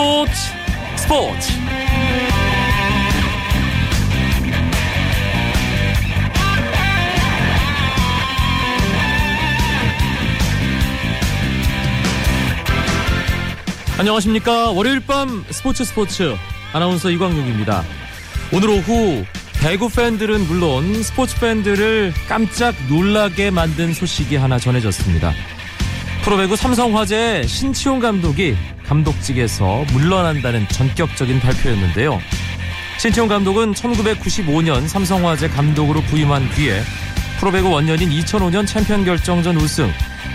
스포츠 스포츠. 안녕하십니까. 월요일 밤 스포츠 스포츠. 아나운서 이광용입니다. 오늘 오후 배구 팬들은 물론 스포츠 팬들을 깜짝 놀라게 만든 소식이 하나 전해졌습니다. 프로배구 삼성화재 신치용 감독이 감독직에서 물러난다는 전격적인 발표였는데요. 신치용 감독은 1995년 삼성화재 감독으로 부임한 뒤에 프로배구 원년인 2005년 챔피언 결정전 우승,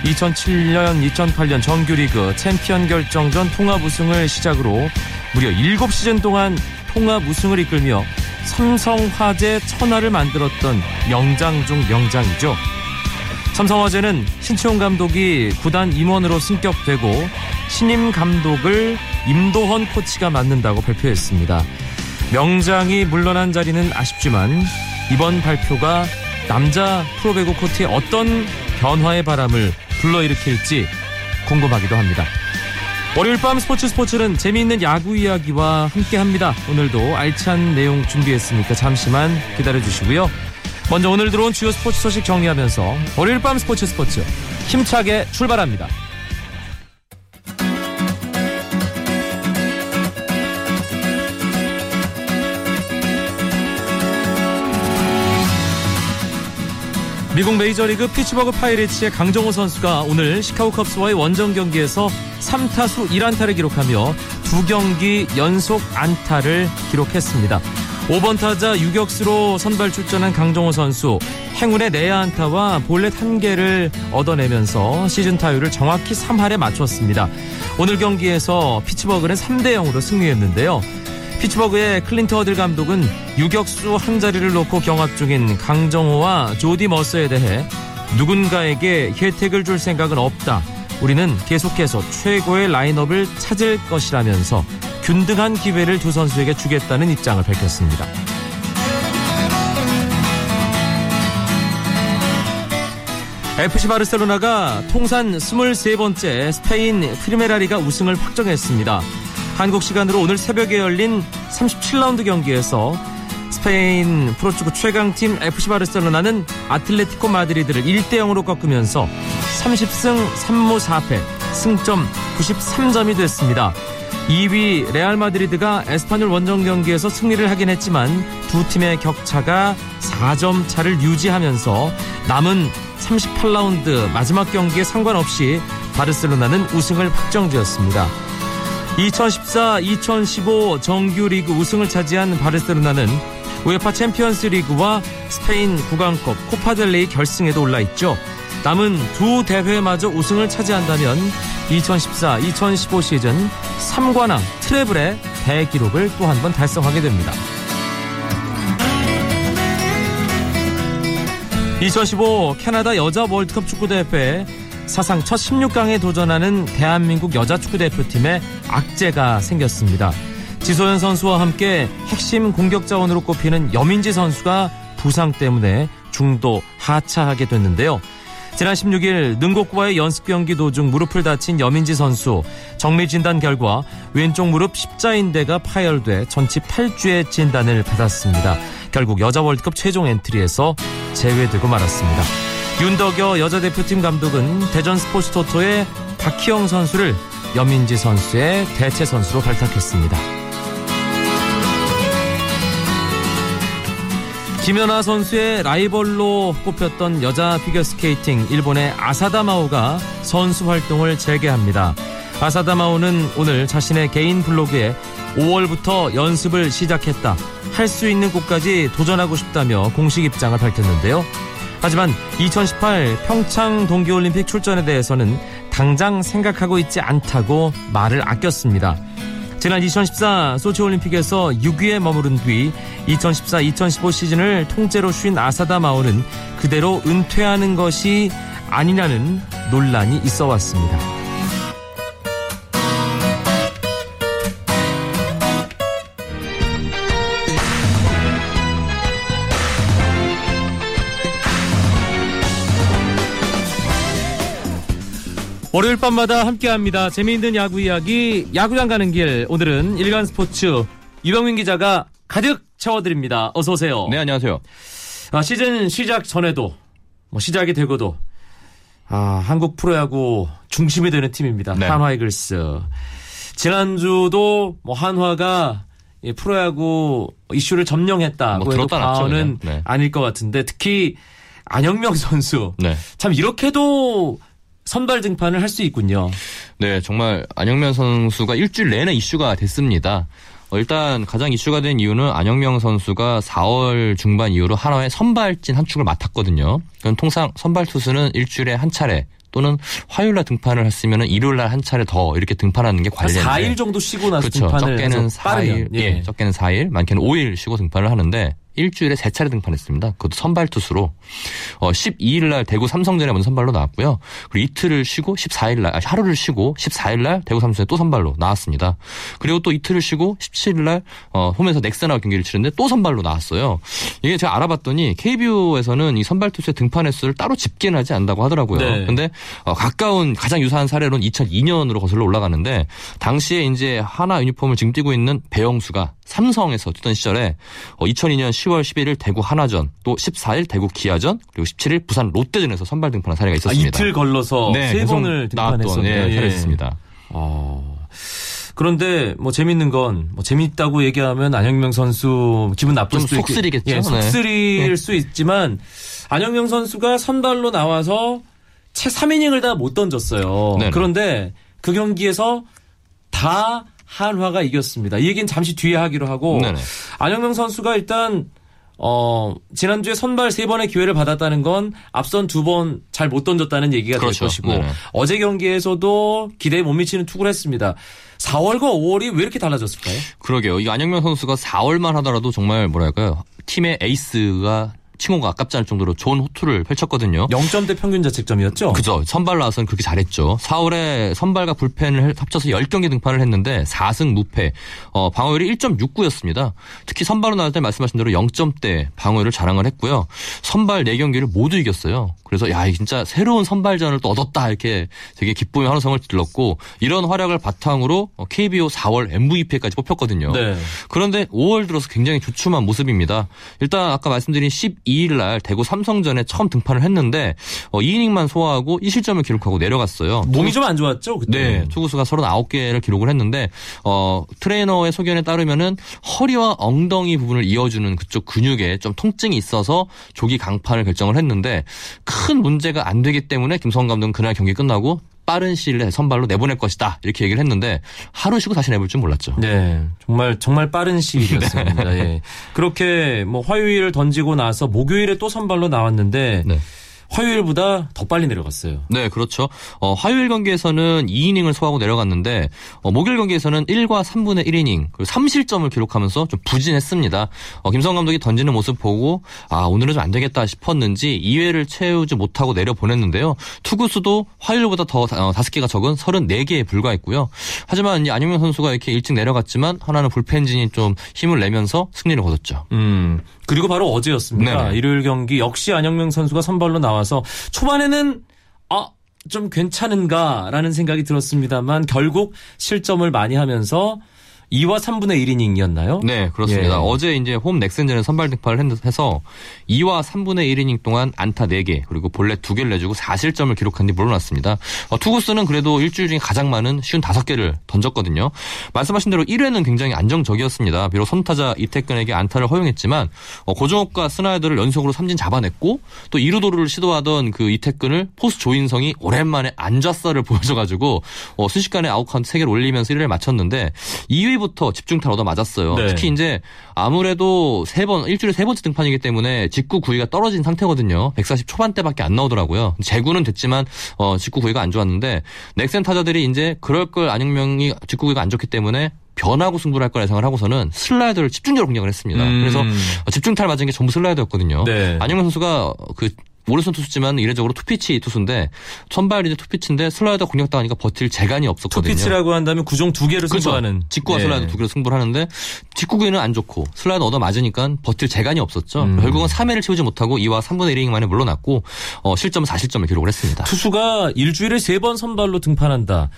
2007년, 2008년 정규리그 챔피언 결정전 통합 우승을 시작으로 무려 7시즌 동안 통합 우승을 이끌며 삼성화재 천하를 만들었던 명장 중 명장이죠. 삼성화재는 신치용 감독이 구단 임원으로 승격되고 신임 감독을 임도헌 코치가 맡는다고 발표했습니다. 명장이 물러난 자리는 아쉽지만 이번 발표가 남자 프로배구 코트에 어떤 변화의 바람을 불러일으킬지 궁금하기도 합니다. 월요일 밤 스포츠 스포츠는 재미있는 야구 이야기와 함께합니다. 오늘도 알찬 내용 준비했으니까 잠시만 기다려주시고요. 먼저 오늘 들어온 주요 스포츠 소식 정리하면서 월요일 밤 스포츠 스포츠 힘차게 출발합니다. 미국 메이저리그 피츠버그 파이레츠의 강정호 선수가 오늘 시카고 컵스와의 원정 경기에서 3타수 1안타를 기록하며 두 경기 연속 안타를 기록했습니다. 5번 타자 유격수로 선발 출전한 강정호 선수 행운의 내야 안타와 볼넷 한 개를 얻어내면서 시즌 타율을 정확히 3할에 맞췄습니다. 오늘 경기에서 피츠버그는 3대 0으로 승리했는데요. 피츠버그의 클린트 허들 감독은 유격수 한 자리를 놓고 경합 중인 강정호와 조디 머서에 대해 누군가에게 혜택을 줄 생각은 없다. 우리는 계속해서 최고의 라인업을 찾을 것이라면서 균등한 기회를 두 선수에게 주겠다는 입장을 밝혔습니다. FC 바르셀로나가 통산 23번째 스페인 프리메라리가 우승을 확정했습니다. 한국 시간으로 오늘 새벽에 열린 37라운드 경기에서 스페인 프로축구 최강팀 FC 바르셀로나는 아틀레티코 마드리드를 1대 0으로 꺾으면서 30승 3무 4패 승점 93점이 됐습니다. 2위 레알 마드리드가 에스파뇰 원정 경기에서 승리를 하긴 했지만 두 팀의 격차가 4점 차를 유지하면서 남은 38라운드 마지막 경기에 상관없이 바르셀로나는 우승을 확정지었습니다. 2014-2015 정규리그 우승을 차지한 바르셀로나는 우에파 챔피언스 리그와 스페인 국왕컵 코파델레이 결승에도 올라 있죠. 남은 두 대회마저 우승을 차지한다면 2014-2015 시즌 3관왕 트래블의 대기록을 또 한 번 달성하게 됩니다. 2015 캐나다 여자 월드컵 축구대회 사상 첫 16강에 도전하는 대한민국 여자 축구 대표팀에 악재가 생겼습니다. 지소연 선수와 함께 핵심 공격 자원으로 꼽히는 여민지 선수가 부상 때문에 중도 하차하게 됐는데요. 지난 16일 능곡구와의 연습 경기 도중 무릎을 다친 여민지 선수 정밀 진단 결과 왼쪽 무릎 십자인대가 파열돼 전치 8주의 진단을 받았습니다. 결국 여자 월드컵 최종 엔트리에서 제외되고 말았습니다. 윤덕여 여자 대표팀 감독은 대전 스포츠 토토의 박희영 선수를 여민지 선수의 대체 선수로 발탁했습니다. 김연아 선수의 라이벌로 꼽혔던 여자 피겨스케이팅 일본의 아사다마오가 선수 활동을 재개합니다. 아사다마오는 오늘 자신의 개인 블로그에 5월부터 연습을 시작했다. 할 수 있는 곳까지 도전하고 싶다며 공식 입장을 밝혔는데요. 하지만 2018 평창 동계올림픽 출전에 대해서는 당장 생각하고 있지 않다고 말을 아꼈습니다. 지난 2014 소치올림픽에서 6위에 머무른 뒤 2014-2015 시즌을 통째로 쉰 아사다 마오는 그대로 은퇴하는 것이 아니냐는 논란이 있어 왔습니다. 월요일 밤마다 함께합니다. 재미있는 야구 이야기, 야구장 가는 길. 오늘은 일간 스포츠 이병민 기자가 가득 채워드립니다. 어서 오세요. 네, 안녕하세요. 아, 시즌 시작 전에도 뭐 시작이 되고도 아, 한국 프로야구 중심이 되는 팀입니다. 네. 한화 이글스. 지난주도 뭐 한화가 이 프로야구 이슈를 점령했다고 뭐 해도 과언은. 네. 아닐 것 같은데 특히 안영명 선수 네. 참 이렇게도 선발 등판을 할 수 있군요. 네, 정말 안영명 선수가 일주일 내내 이슈가 됐습니다. 어, 일단 가장 이슈가 된 이유는 안영명 선수가 4월 중반 이후로 한화의 선발진 한 축을 맡았거든요. 그럼 통상 선발 투수는 일주일에 한 차례 또는 화요일 날 등판을 했으면 일요일 날 한 차례 더 이렇게 등판하는 게한 관례인데 4일 정도 쉬고 나서 그렇죠. 등판을 적게는 해서 빠르면 4일, 예. 적게는 4일, 많게는 5일 쉬고 등판을 하는데 일주일에 세 차례 등판했습니다. 그것도 선발 투수로 어 12일 날 대구 삼성전에 먼저 선발로 나왔고요. 그리고 이틀을 쉬고 14일 날 아, 하루를 쉬고 14일 날 대구 삼성전에 또 선발로 나왔습니다. 그리고 또 이틀을 쉬고 17일 날 어, 홈에서 넥센하고 경기를 치는데 또 선발로 나왔어요. 이게 제가 알아봤더니 KBO에서는 이 선발 투수의 등판 횟수를 따로 집계는 하지 않는다고 하더라고요. 네. 근데 어, 가까운 가장 유사한 사례로는 2002년으로 거슬러 올라가는데 당시에 이제 하나 유니폼을 지금 뛰고 있는 배영수가 삼성에서 뛰던 시절에 어, 2002년 10월 11일 대구 한화전, 또 14일 대구 기아전, 그리고 17일 부산 롯데전에서 선발 등판한 사례가 아, 있었습니다. 이틀 걸러서 세 계속 번을 등판했었네요. 예, 예. 사례였습니다. 어. 그런데 뭐 재밌는 건 뭐 재밌다고 얘기하면 안영명 선수 기분 나쁠 좀 수도 있- 속쓰리겠죠. 예, 네. 속쓰릴 수 있지만 안영명 선수가 선발로 나와서 채 3이닝을 다 못 던졌어요. 네네. 그런데 그 경기에서 다 한화가 이겼습니다. 이 얘기는 잠시 뒤에 하기로 하고 네네. 안영명 선수가 일단 어, 지난주에 선발 세 번의 기회를 받았다는 건 앞선 두번잘 못 던졌다는 얘기가 그렇죠. 될 것이고 네네. 어제 경기에서도 기대에 못 미치는 투구를 했습니다. 4월과 5월이 왜 이렇게 달라졌을까요? 그러게요. 이 안영명 선수가 4월만 하더라도 정말 뭐랄까요. 팀의 에이스가 칭호가 아깝지 않을 정도로 좋은 호투를 펼쳤거든요. 0점대 평균 자책점이었죠? 그죠. 선발 나와서는 그렇게 잘했죠. 4월에 선발과 불펜을 합쳐서 10경기 등판을 했는데 4승 무패. 어, 방어율이 1.69였습니다. 특히 선발로 나올 때 말씀하신 대로 0점대 방어율을 자랑을 했고요. 선발 4경기를 모두 이겼어요. 그래서 야, 진짜 새로운 선발전을 또 얻었다 이렇게 되게 기쁨의 환호성을 질렀고 이런 활약을 바탕으로 어, KBO 4월 MVP까지 뽑혔거든요. 네. 그런데 5월 들어서 굉장히 주춤한 모습입니다. 일단 아까 말씀드린 12일 날 대구 삼성전에 처음 등판을 했는데 어, 2이닝만 소화하고 1실점을 기록하고 내려갔어요. 몸이 좀 안 좋았죠? 그때. 네, 투구수가 39개를 기록을 했는데 어 트레이너의 소견에 따르면은 허리와 엉덩이 부분을 이어주는 그쪽 근육에 좀 통증이 있어서 조기 강판을 결정을 했는데 큰 문제가 안 되기 때문에 김성 감독은 그날 경기 끝나고 빠른 시일 내에 선발로 내보낼 것이다 이렇게 얘기를 했는데 하루 쉬고 다시 내볼 줄 몰랐죠. 네, 정말 정말 빠른 시일이었습니다. 네. 예. 그렇게 뭐 화요일을 던지고 나서 목요일에 또 선발로 나왔는데 네. 화요일보다 더 빨리 내려갔어요. 네, 그렇죠. 어, 화요일 경기에서는 2이닝을 소화하고 내려갔는데 어, 목요일 경기에서는 1과 3분의 1이닝 그리고 3실점을 기록하면서 좀 부진했습니다. 어, 김성 감독이 던지는 모습 보고 아 오늘은 좀 안 되겠다 싶었는지 2회를 채우지 못하고 내려 보냈는데요. 투구수도 화요일보다 더 어, 5개가 적은 34개에 불과했고요. 하지만 이 안용명 선수가 이렇게 일찍 내려갔지만 하나는 불펜진이 좀 힘을 내면서 승리를 거뒀죠. 음. 그리고 바로 어제였습니다. 네네. 일요일 경기 역시 안영명 선수가 선발로 나와 서 초반에는 아, 좀 괜찮은가라는 생각이 들었습니다만 결국 실점을 많이 하면서 2와 3분의 1이닝이었나요? 네, 그렇습니다. 예. 어제 이제 홈 넥센전에 선발 등판을 했- 해서 2와 3분의 1이닝 동안 안타 4개, 그리고 볼넷 2개를 내주고 4실점을 기록한 뒤 물러났습니다. 어, 투구수는 그래도 일주일 중에 가장 많은 쉬운 5개를 던졌거든요. 말씀하신 대로 1회는 굉장히 안정적이었습니다. 비록 선타자 이태근에게 안타를 허용했지만 어, 고종욱과 스나이더를 연속으로 삼진 잡아냈고 또 2루도루를 시도하던 그 이택근을 포수 조인성이 오랜만에 앉아쏴를 보여줘가지고 어, 순식간에 아웃카운트 3개를 올리면서 1회를 마쳤는데 2회 부터 집중타를 얻어 맞았어요. 네. 특히 이제 아무래도 세 번 일주일에 세 번째 등판이기 때문에 직구 구위가 떨어진 상태거든요. 140 초반대밖에 안 나오더라고요. 제구는 됐지만 어, 직구 구위가 안 좋았는데 넥센 타자들이 이제 그럴 걸 안영명이 직구 구위가 안 좋기 때문에 변화구 승부를 할 거라 예상을 하고서는 슬라이더를 집중적으로 공격을 했습니다. 음. 그래서 집중타를 맞은 게 전부 슬라이더였거든요. 네. 안영명 선수가 그 오른손 투수지만 이례적으로 two pitch 투수인데 선발 이제 two pitch인데 슬라이더 공격당하니까 버틸 재간이 없었거든요. two pitch라고 한다면 구종 두 개를 그렇죠. 승부하는 직구와 예. 슬라이더 두 개로 승부를 하는데 직구 구위는 안 좋고 슬라이더 얻어 맞으니까 버틸 재간이 없었죠. 음. 결국은 3회를 채우지 못하고 2와 3분의 1이닝 만에 물러났고 어, 실점 4실점을 기록을 했습니다. 투수가 일주일에 세 번 선발로 등판한다.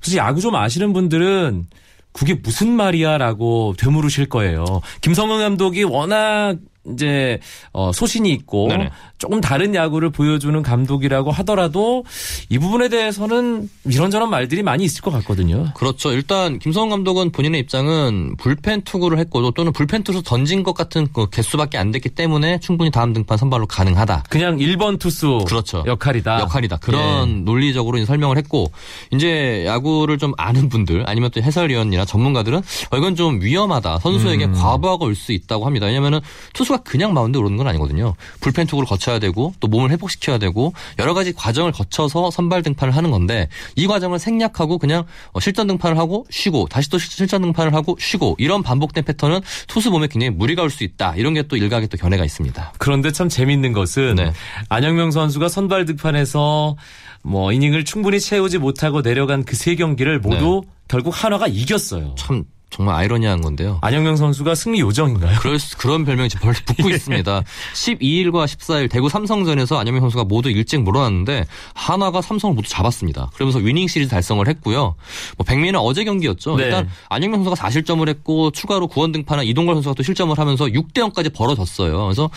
사실 야구 좀 아시는 분들은 그게 무슨 말이야라고 되물으실 거예요. 김성근 감독이 워낙 이제 어 소신이 있고 네네. 조금 다른 야구를 보여주는 감독이라고 하더라도 이 부분에 대해서는 이런저런 말들이 많이 있을 것 같거든요. 그렇죠. 일단 김성훈 감독은 본인의 입장은 불펜 투구를 했고 또는 불펜 투수 던진 것 같은 그 개수밖에 안 됐기 때문에 충분히 다음 등판 선발로 가능하다. 그냥 1번 투수 그렇죠. 역할이다. 역할이다. 그런 논리적으로 이제 설명을 했고 이제 야구를 좀 아는 분들 아니면 또 해설위원이나 전문가들은 어, 이건 좀 위험하다. 선수에게 음. 과부하가 올 수 있다고 합니다. 왜냐하면 투수 가 그냥 마운드에 오르는 건 아니거든요. 불펜 투구를 거쳐야 되고 또 몸을 회복시켜야 되고 여러 가지 과정을 거쳐서 선발 등판을 하는 건데 이 과정을 생략하고 그냥 어, 실전 등판을 하고 쉬고 다시 또 실- 실전 등판을 하고 쉬고 이런 반복된 패턴은 투수 몸에 굉장히 무리가 올 수 있다. 이런 게 또 일각의 또 견해가 있습니다. 그런데 참 재밌는 것은 네. 안영명 선수가 선발 득판에서 뭐 이닝을 충분히 채우지 못하고 내려간 그 세 경기를 모두 네. 결국 한화가 이겼어요. 참 정말 아이러니한 건데요. 안영명 선수가 승리 요정인가요? 그럴 수- 그런 별명이 벌써 붙고 있습니다. 12일과 14일 대구 삼성전에서 안현명 선수가 모두 일찍 물러났는데 하나가 삼성을 모두 잡았습니다. 그러면서 위닝 시리즈 달성을 했고요. 뭐 백미는 어제 경기였죠. 네. 일단 안현명 선수가 4실점을 했고 추가로 구원 등판한 이동걸 선수가 또 실점을 하면서 6대 0까지 벌어졌어요. 그래서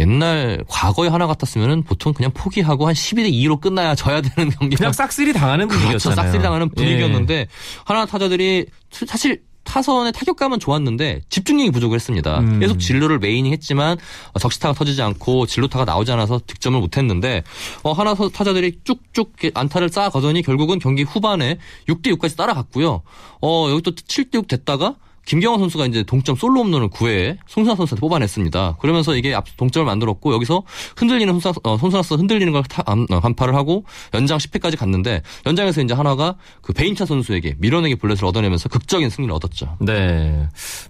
옛날 과거의 하나 같았으면 보통 그냥 포기하고 한 12대 2로 끝나야 져야 되는 경기가 그냥 싹쓸이 당하는 그렇죠. 분위기였잖아요. 싹쓸이 당하는 예. 분위기였는데 하나 타자들이 사실 타선의 타격감은 좋았는데 집중력이 부족을 했습니다. 음. 계속 진로를 메인이 했지만 어, 적시타가 터지지 않고 진로타가 나오지 않아서 득점을 못했는데 어, 하나 서- 타자들이 쭉쭉 안타를 쌓아가더니 결국은 경기 후반에 6대 6까지 따라갔고요. 어, 여기 또 7대 6 됐다가 김경원 선수가 이제 동점 솔로 홈런을 9회에 송순아 선수한테 뽑아냈습니다. 그러면서 이게 앞 동점을 만들었고 여기서 흔들리는 송순아, 어, 선수 흔들리는 걸 타- 안- 어, 하고 연장 10회까지 갔는데 연장에서 이제 하나가 그 베인차 선수에게 밀어내기 볼넷을 얻어내면서 극적인 승리를 얻었죠. 네.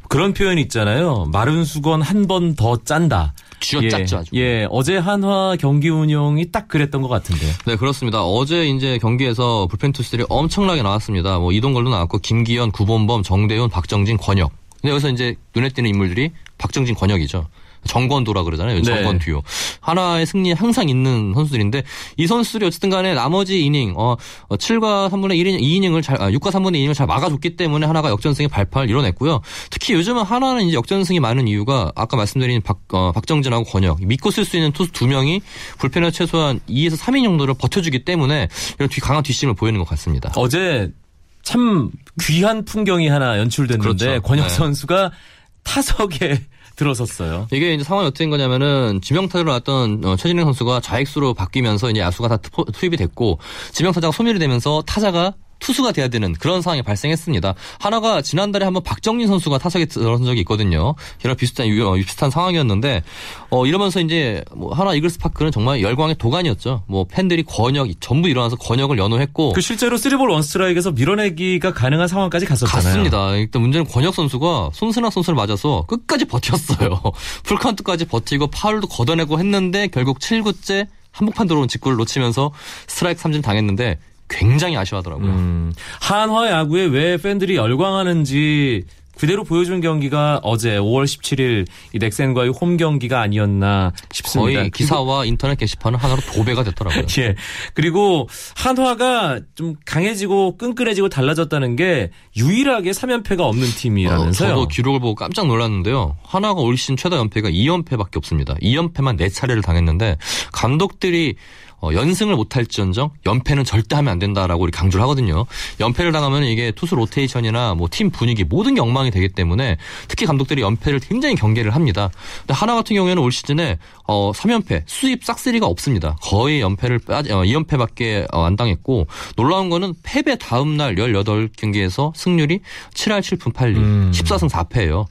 그런 표현이 있잖아요. 마른 수건 한 번 더 짠다. 쥐어짰죠 예, 아주. 예, 어제 한화 경기 운영이 딱 그랬던 것 같은데. 네, 그렇습니다. 어제 이제 경기에서 불펜 투수들이 엄청나게 나왔습니다. 뭐 이동걸도 나왔고 김기현, 구본범, 정대훈, 박정진, 권혁. 근데 여기서 이제 눈에 띄는 인물들이 박정진, 권혁이죠. 정권도라 그러잖아요. 네. 정권 듀오. 하나의 승리에 항상 있는 선수들인데 이 선수들이 어쨌든 간에 나머지 이닝 어 7과 3분의 1이닝 2이닝을 잘 아, 6과 3분의 2이닝을 잘 막아줬기 때문에 하나가 역전승의 발판을 이뤄냈고요. 특히 요즘은 하나는 이제 역전승이 많은 이유가 아까 말씀드린 박, 어, 박정진하고 권혁 믿고 쓸 수 있는 투수 두 명이 불펜을 최소한 2에서 3인 정도를 버텨주기 때문에 이런 뒤 강한 뒷심을 보이는 것 같습니다. 어제 참 귀한 풍경이 하나 연출됐는데 그렇죠. 권혁 네. 선수가 타석에 들어섰어요. 이게 이제 상황이 어떻게 된 거냐면은 지명타자로 나왔던 어, 최진행 선수가 좌익수로 바뀌면서 이제 야수가 다 투- 투입이 됐고 지명타자가 소멸이 되면서 타자가 투수가 돼야 되는 그런 상황이 발생했습니다. 한화가 지난달에 한번 박정민 선수가 타석에 들어선 적이 있거든요. 이런 비슷한 유- 어, 비슷한 상황이었는데 어, 이러면서 이제 뭐 한화 이글스 파크는 정말 열광의 도가니였죠. 뭐 팬들이 권혁 전부 일어나서 권혁을 연호했고 그 실제로 three ball one strike에서 밀어내기가 가능한 상황까지 갔었잖아요. 갔습니다. 일단 문제는 권혁 선수가 손승락 선수를 맞아서 끝까지 버텼어요. 풀카운트까지 버티고 파울도 걷어내고 했는데 결국 7구째 한복판 들어온 직구를 놓치면서 스트라이크 3진 당했는데 굉장히 아쉬워하더라고요. 음, 한화 야구에 왜 팬들이 열광하는지 그대로 보여준 경기가 어제 5월 17일 이 넥센과의 홈 경기가 아니었나 싶습니다. 거의 기사와 인터넷 게시판은 하나로 도배가 됐더라고요. 예. 그리고 한화가 좀 강해지고 끈끈해지고 달라졌다는 게 유일하게 3연패가 없는 어, 팀이라면서요. 저도 기록을 보고 깜짝 놀랐는데요. 하나가 올 시즌 최다 연패가 2연패밖에 없습니다. 2연패만 4차례를 당했는데 감독들이 어, 연승을 못할지언정 연패는 절대 하면 안 된다라고 우리 강조를 하거든요. 연패를 당하면 이게 투수 로테이션이나 뭐 팀 분위기 모든 게 엉망이 되기 때문에 특히 감독들이 연패를 굉장히 경계를 합니다. 근데 하나 같은 경우에는 올 시즌에 어, 3연패 수입 싹쓸이가 없습니다. 거의 연패를 빠지, 어, 2연패밖에 어, 안 당했고 놀라운 거는 패배 다음 날 18경기에서 승률이 7할 7푼 8리 음. 14승 4패예요.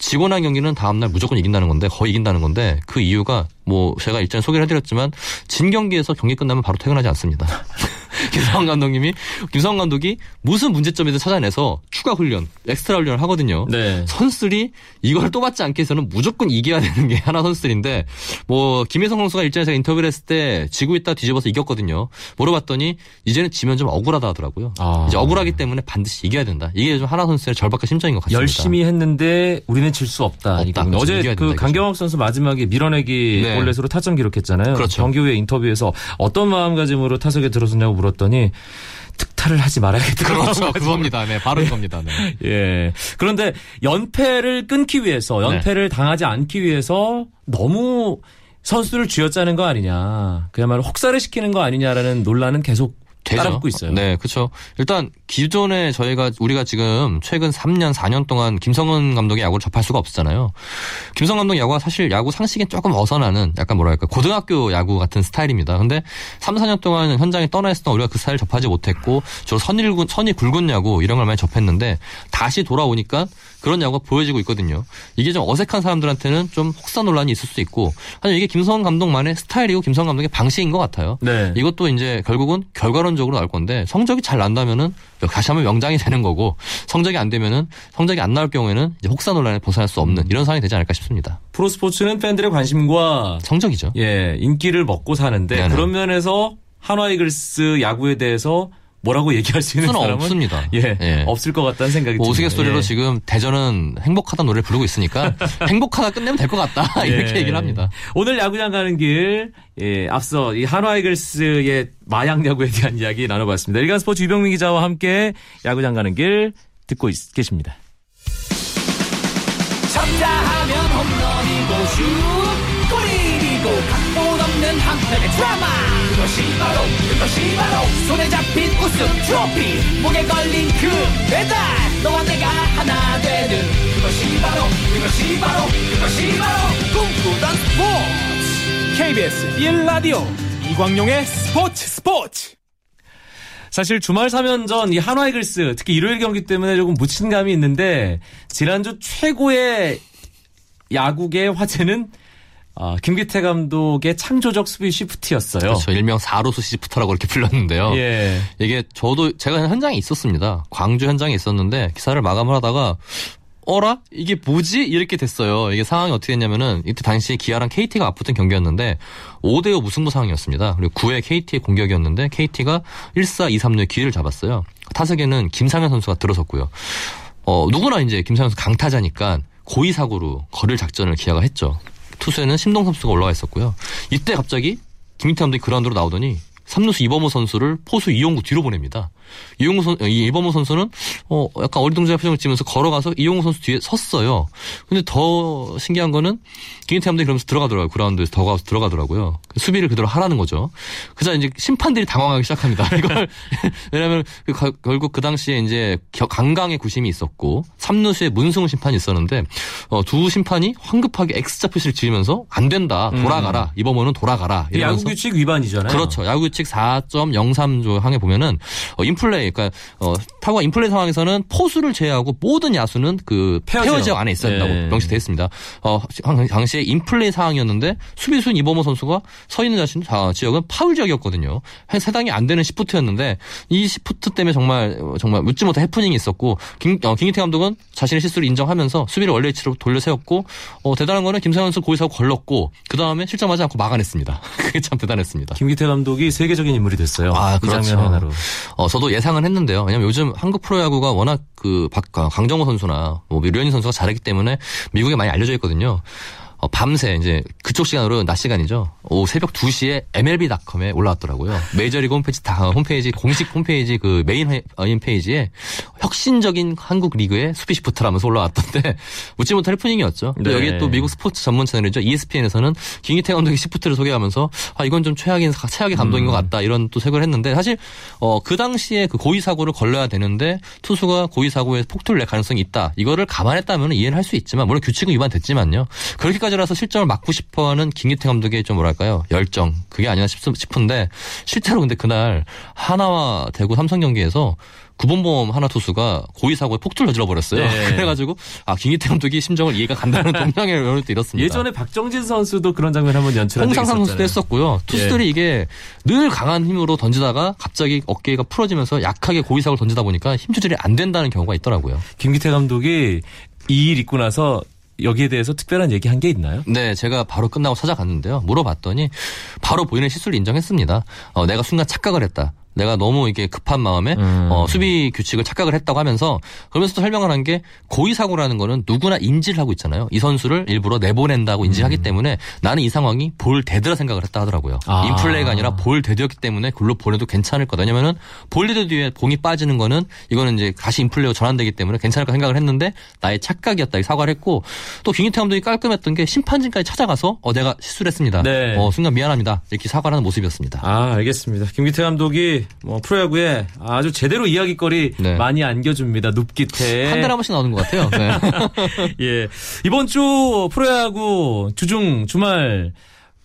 지고 난 경기는 다음날 무조건 이긴다는 건데 거의 이긴다는 건데 그 이유가 뭐 제가 일전에 소개를 해드렸지만 진 경기에서 경기 끝나면 바로 퇴근하지 않습니다. 김성환 감독님이 김성환 감독이 무슨 문제점이든 찾아내서 추가 훈련, 엑스트라 훈련을 하거든요. 네. 선수들이 이걸 또 받지 않기 위해서는 무조건 이겨야 되는 게 하나 선수들인데 뭐 김혜성 선수가 일전에 제가 인터뷰를 했을 때 지고 있다 뒤집어서 이겼거든요. 물어봤더니 이제는 지면 좀 억울하다 하더라고요. 아. 이제 억울하기 때문에 반드시 이겨야 된다. 이게 좀 하나 선수의 절박한 심정인 것 같습니다. 열심히 했는데 우리는 질 수 없다. 없다. 그렇죠. 어제 그 된다, 강경학 선수 마지막에 밀어내기 네. 볼넷으로 타점 기록했잖아요. 그렇죠. 경기 후에 인터뷰에서 어떤 마음가짐으로 타석에 들어섰냐고 물었 더니 특타를 하지 말아야겠다. 그렇죠. 그겁니다. 네, 바로 이겁니다. 네. 예. 그런데 연패를 끊기 위해서 연패를 당하지 않기 위해서 너무 선수를 쥐어짜는 거 아니냐. 그야말로 혹사를 시키는 거 아니냐라는 논란은 계속 되죠. 따라붙고 있어요. 네, 그렇죠. 일단 기존에 저희가 우리가 지금 최근 3년, 4년 동안 김성은 감독의 야구를 접할 수가 없었잖아요. 김성 감독 야구가 사실 야구 상식에 조금 어선하는 약간 뭐랄까 고등학교 야구 같은 스타일입니다. 근데 3, 4년 동안 현장에 떠나 때 우리가 그 스타일 을 접하지 못했고 주로 선일군 선이 굵은 야구 이런 걸 많이 접했는데 다시 돌아오니까 그런 야구가 보여지고 있거든요. 이게 좀 어색한 사람들한테는 좀 혹사 논란이 있을 수 있고 사실 이게 김성은 감독만의 스타일이고 김성은 감독의 방식인 것 같아요. 네. 이것도 이제 결국은 결과론적으로 나올 건데 성적이 잘 난다면은 다시 한번 명장이 되는 거고 성적이 안 되면은 성적이 안 나올 경우에는 이제 혹사 논란에 벗어날 수 없는 이런 상황이 되지 않을까 싶습니다. 프로스포츠는 팬들의 관심과 성적이죠. 예, 인기를 먹고 사는데 네네. 그런 면에서 한화 이글스 야구에 대해서 뭐라고 얘기할 수 있는 사람은 없습니다. 예, 예. 없을 것 같다는 생각이 뭐 듭니다. 우스갯소리로 예. 지금 대전은 행복하다 노래를 부르고 있으니까 행복하다 끝내면 될 것 같다 이렇게 예. 얘기를 합니다. 오늘 야구장 가는 길, 예, 앞서 이 한화 이글스의 마약 야구에 대한 이야기 나눠봤습니다. 일간 스포츠 유병민 기자와 함께 야구장 가는 길 듣고 있- 계십니다. 쳤다 하면 홈런이고 슛 골이고 각본 없는 한편의 드라마 그것이 바로 그것이 바로 손에 잡힌 우승 트로피. 목에 걸린 그 배달 너와 내가 하나 되는. 그것이 바로 그것이 바로 그것이 바로 꿈꾸던 스포츠. KBS 1라디오 이광용의 스포츠 스포츠. 사실 주말 3연전 이 한화 이글스 특히 일요일 경기 때문에 조금 묻힌 감이 있는데 지난주 최고의 야구의 화제는 아, 김기태 감독의 창조적 수비 시프트였어요. 그렇죠. 일명 4로수 시프트라고 이렇게 불렀는데요. 예. 이게 저도 제가 현장에 있었습니다. 광주 현장에 있었는데 기사를 마감을 하다가 어라 이게 뭐지 이렇게 됐어요. 이게 상황이 어떻게 됐냐면은 이때 당시 기아랑 KT가 맞붙은 경기였는데 5대5 무승부 상황이었습니다. 그리고 9회 KT의 공격이었는데 KT가 1사 2, 3루의 기회를 잡았어요. 타석에는 김상현 선수가 들어섰고요. 어 누구나 이제 김상현 선수 강타자니까 고의 사고로 거릴 작전을 기아가 했죠. 투수에는 심동 선수가 올라와 있었고요. 이때 갑자기 김민태 감독이 그라운드로 나오더니 삼루수 이범호 선수를 포수 이용구 뒤로 보냅니다. 이용구 선, 이 이범호 선수는 어 약간 어리둥절한 표정을 지면서 걸어가서 이용구 선수 뒤에 섰어요. 근데 더 신기한 거는 김인태 감독이 그러면서 들어가더라고요. 그라운드에서 더 가서 들어가더라고요. 수비를 그대로 하라는 거죠. 그자 이제 심판들이 당황하기 시작합니다. 이걸 왜냐하면 그 가- 결국 그 당시에 이제 겨- 강강의 구심이 있었고 삼루수에 문승우 심판이 있었는데 어, 두 심판이 황급하게 X자 표시를 지으면서 안 된다 돌아가라 이범호는 돌아가라 이 야구 이러면서 규칙 위반이잖아요. 그렇죠. 야구 규칙 4.03조 항에 보면은 어 인 플레이 그러니까 어 타구가 인플레이 상황에서는 포수를 제외하고 모든 야수는 그 페어 페어 지역. 안에 있어야 된다고 네. 명시돼 있습니다. 어 당- 당시에 인플레이 상황이었는데 수비수인 이범호 선수가 서 있는 자신 자, 지역은 파울 지역이었거든요. 한 세당이 안 되는 시프트였는데 이 시프트 때문에 정말 어, 정말 웃지 못한 해프닝이 있었고 김 어, 김기태 감독은 자신의 실수를 인정하면서 수비를 원래 위치로 돌려 세웠고 어 대단한 거는 김상현 선수 고의사구 걸렀고 그 다음에 실점하지 않고 막아냈습니다. 그게 참 대단했습니다. 김기태 감독이 세계적인 인물이 됐어요. 아, 이 그렇죠. 장면 하나로. 어, 저도 예상은 했는데요. 왜냐면 요즘 한국 프로야구가 워낙 그 박, 아, 강정호 선수나 뭐 류현진 선수가 잘하기 때문에 미국에 많이 알려져 있거든요. 어, 밤새 이제 그쪽 시간으로 낮 시간이죠. 오, 새벽 2시에 MLB.com에 올라왔더라고요. 메이저리그 홈페이지 다 홈페이지 공식 홈페이지 그 메인 회- 어, 홈페이지에 혁신적인 한국 리그의 수비 시프트라면서 올라왔던데 웃지 못할 해프닝이었죠. 또 네. 여기 또 미국 스포츠 전문 채널이죠. ESPN에서는 김기태 감독의 시프트를 소개하면서 아 이건 좀 최악인 최악의 감독인 것 같다 이런 또 색을 했는데 사실 어 그 당시에 그 고의 사고를 걸러야 되는데 투수가 고의 사고에 폭투를 낼 가능성이 있다. 이거를 감안했다면 이해는 할 수 있지만 물론 규칙은 위반됐지만요. 그렇게까지 라서 실점을 막고 싶어하는 김기태 감독의 좀 뭐랄까요 열정 그게 아니나 싶, 싶은데 실제로 근데 그날 하나와 대구 삼성 경기에서 구본범 하나 투수가 고의 사고에 폭투를 저질러 버렸어요. 네. 그래가지고 아 김기태 감독이 심정을 이해가 간다는 동량의 면을 또 잃었습니다. 예전에 박정진 선수도 그런 장면 한번 연출한 적이 홍상삼 선수도 있었잖아요. 했었고요. 투수들이 이게 늘 강한 힘으로 던지다가 갑자기 어깨가 풀어지면서 약하게 고의 사구를 던지다 보니까 힘 조절이 안 된다는 경우가 있더라고요. 김기태 감독이 이 일 있고 나서 여기에 대해서 특별한 얘기 한 게 있나요? 네, 제가 바로 끝나고 찾아갔는데요. 물어봤더니 바로 본인의 실수를 인정했습니다. 어, 내가 순간 착각을 했다. 내가 너무 이게 급한 마음에 음. 어, 수비 규칙을 착각을 했다고 하면서 그러면서 또 설명을 한 게 고의 사구라는 거는 누구나 인지를 하고 있잖아요. 이 선수를 일부러 내보낸다고 인지하기 때문에 나는 이 상황이 볼 데드라 생각을 했다 하더라고요. 음. 아. 인플레이가 아니라 볼 데드였기 때문에 글로 보내도 괜찮을 거다. 왜냐면은 볼 데드 뒤에 공이 빠지는 거는 이거는 이제 다시 인플레이로 전환되기 때문에 괜찮을 까 생각을 했는데 나의 착각이었다. 이 사과를 했고 또 김기태 감독이 깔끔했던 게 심판진까지 찾아가서 어 내가 실수를 했습니다. 네. 어 순간 미안합니다. 이렇게 사과를 하는 모습이었습니다. 아, 알겠습니다. 김기태 감독이 뭐 프로야구에 아주 제대로 이야기거리 네. 많이 안겨줍니다. 눕기태. 한 달에 한 번씩 나오는 것 같아요. 네. 예. 이번 주 프로야구 주중 주말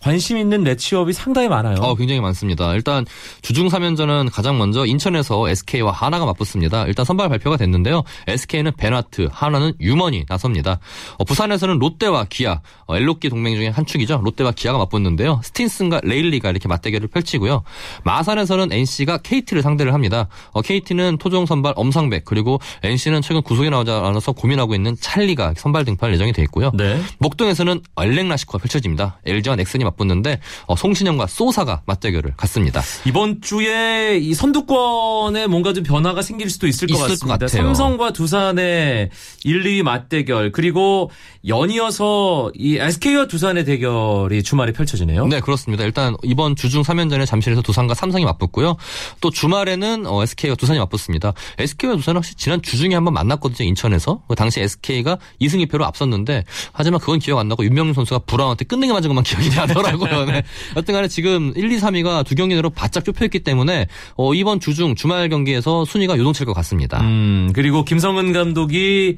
관심 있는 매치업이 상당히 많아요. 어, 굉장히 많습니다. 일단 주중 3연전은 가장 먼저 인천에서 SK와 하나가 맞붙습니다. 일단 선발 발표가 됐는데요. SK는 베나트, 하나는 유먼이 나섭니다. 어, 부산에서는 롯데와 기아, 어, 엘로끼 동맹 중에 한 축이죠. 롯데와 기아가 맞붙는데요. 스틴슨과 레일리가 이렇게 맞대결을 펼치고요. 마산에서는 NC가 KT를 상대를 합니다. 어, KT는 토종 선발 엄상백 그리고 NC는 최근 구속이 나오지 않아서 고민하고 있는 찰리가 선발 등판 예정이 돼 있고요. 네. 목동에서는 얼랭라시코가 펼쳐집니다. LG와 넥슨이 맞 붙는데 어, 송신영과 소사가 맞대결을 갖습니다. 이번 주에 이 선두권에 뭔가 좀 변화가 생길 수도 있을 것 있을 것 같습니다. 같아요. 삼성과 두산의 1, 2위 맞대결 그리고 연이어서 이 SK와 두산의 대결이 주말에 펼쳐지네요. 네, 그렇습니다. 일단 이번 주중 3연전에 잠실에서 두산과 삼성이 맞붙고요. 또 주말에는 어, SK와 두산이 맞붙습니다. SK와 두산은 혹시 지난 주중에 한번 만났거든요. 인천에서. 그 당시 SK가 2승 2패로 앞섰는데 하지만 그건 기억 안 나고 윤명준 선수가 브라운한테 끝내기 맞은 것만 기억이 나더라고요. 네. 여튼 간에 지금 1, 2, 3위가 두 경기 내로 바짝 좁혀있기 때문에 어, 이번 주중 주말 경기에서 순위가 요동칠 것 같습니다. 음, 그리고 김성은 감독이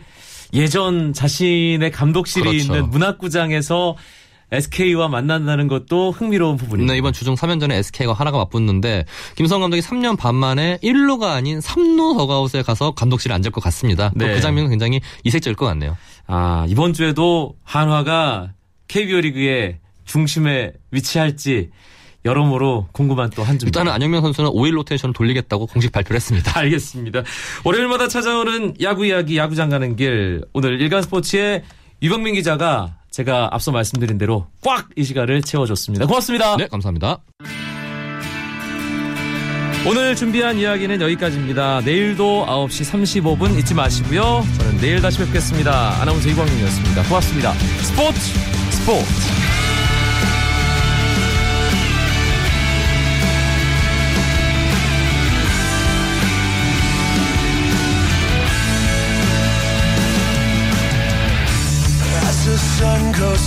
예전 자신의 감독실이 그렇죠. 있는 문학구장에서 SK와 만난다는 것도 흥미로운 부분입니다. 네, 이번 주중 3연전에 SK가 하나가 맞붙는데 김성 감독이 3년 반 만에 1루가 아닌 3루 더가웃에 가서 감독실에 앉을 것 같습니다. 또 네. 그 장면은 굉장히 이색적일 것 같네요. 아, 이번 주에도 한화가 KBO 리그의 중심에 위치할지 여러모로 궁금한 또한 주. 일단은 안영명 선수는 5일 로테이션을 돌리겠다고 공식 발표를 했습니다. 알겠습니다. 월요일마다 찾아오는 야구 이야기 야구장 가는 길 오늘 일간 스포츠의 유병민 기자가 제가 앞서 말씀드린 대로 꽉 이 시간을 채워줬습니다. 고맙습니다. 네, 감사합니다. 오늘 준비한 이야기는 여기까지입니다. 내일도 9시 35분 잊지 마시고요. 저는 내일 다시 뵙겠습니다. 아나운서 이광민이었습니다. 고맙습니다. 스포츠 스포츠